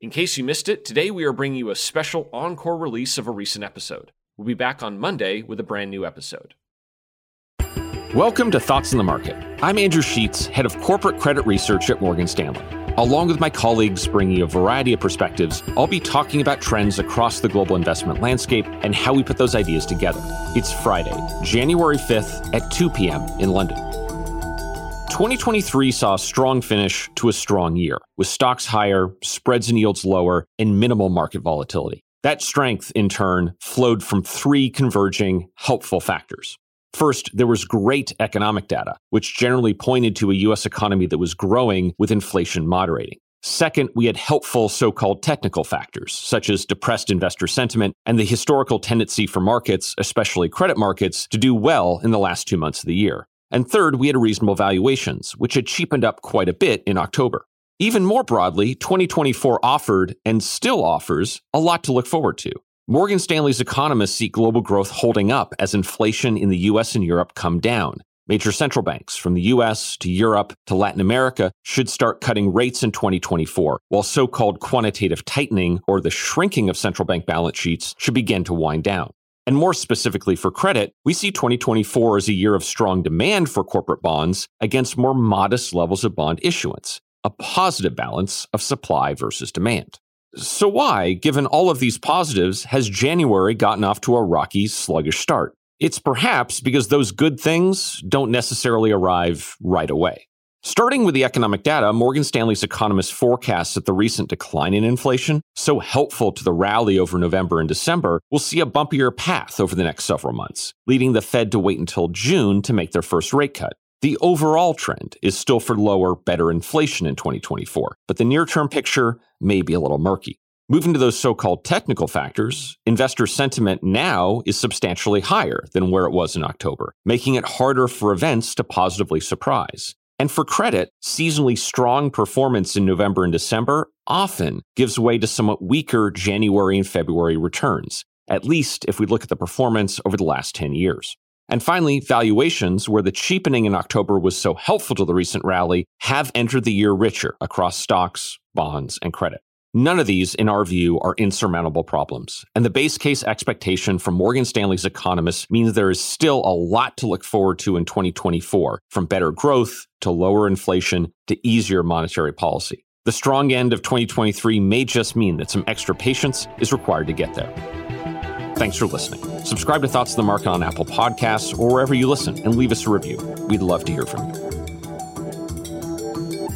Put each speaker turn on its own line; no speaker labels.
In case you missed it, today we are bringing you a special encore release of a recent episode. We'll be back on Monday with a brand new episode. Welcome to Thoughts on the Market. I'm Andrew Sheets, head of corporate credit research at Morgan Stanley. Along with my colleagues bringing you a variety of perspectives, I'll be talking about trends across the global investment landscape and how we put those ideas together. It's Friday, January 5th at 2 p.m. in London. 2023 saw a strong finish to a strong year, with stocks higher, spreads and yields lower, and minimal market volatility. That strength, in turn, flowed from three converging, helpful factors. First, there was great economic data, which generally pointed to a US economy that was growing with inflation moderating. Second, we had helpful so called technical factors, such as depressed investor sentiment and the historical tendency for markets, especially credit markets, to do well in the last two months of the year. And third, we had reasonable valuations, which had cheapened up quite a bit in October. Even more broadly, 2024 offered and still offers a lot to look forward to. Morgan Stanley's economists see global growth holding up as inflation in the US and Europe come down. Major central banks from the US to Europe to Latin America should start cutting rates in 2024, while so called quantitative tightening or the shrinking of central bank balance sheets should begin to wind down. And more specifically for credit, we see 2024 as a year of strong demand for corporate bonds against more modest levels of bond issuance, a positive balance of supply versus demand. So, why, given all of these positives, has January gotten off to a rocky, sluggish start? It's perhaps because those good things don't necessarily arrive right away. Starting with the economic data, Morgan Stanley's economists forecast that the recent decline in inflation, so helpful to the rally over November and December, will see a bumpier path over the next several months, leading the Fed to wait until June to make their first rate cut. The overall trend is still for lower, better inflation in 2024, but the near term picture may be a little murky. Moving to those so called technical factors, investor sentiment now is substantially higher than where it was in October, making it harder for events to positively surprise. And for credit, seasonally strong performance in November and December often gives way to somewhat weaker January and February returns, at least if we look at the performance over the last 10 years. And finally, valuations, where the cheapening in October was so helpful to the recent rally, have entered the year richer across stocks, bonds, and credit. None of these, in our view, are insurmountable problems. And the base case expectation from Morgan Stanley's economists means there is still a lot to look forward to in 2024, from better growth to lower inflation to easier monetary policy. The strong end of 2023 may just mean that some extra patience is required to get there. Thanks for listening. Subscribe to Thoughts on the Market on Apple Podcasts or wherever you listen and leave us a review. We'd love to hear from you.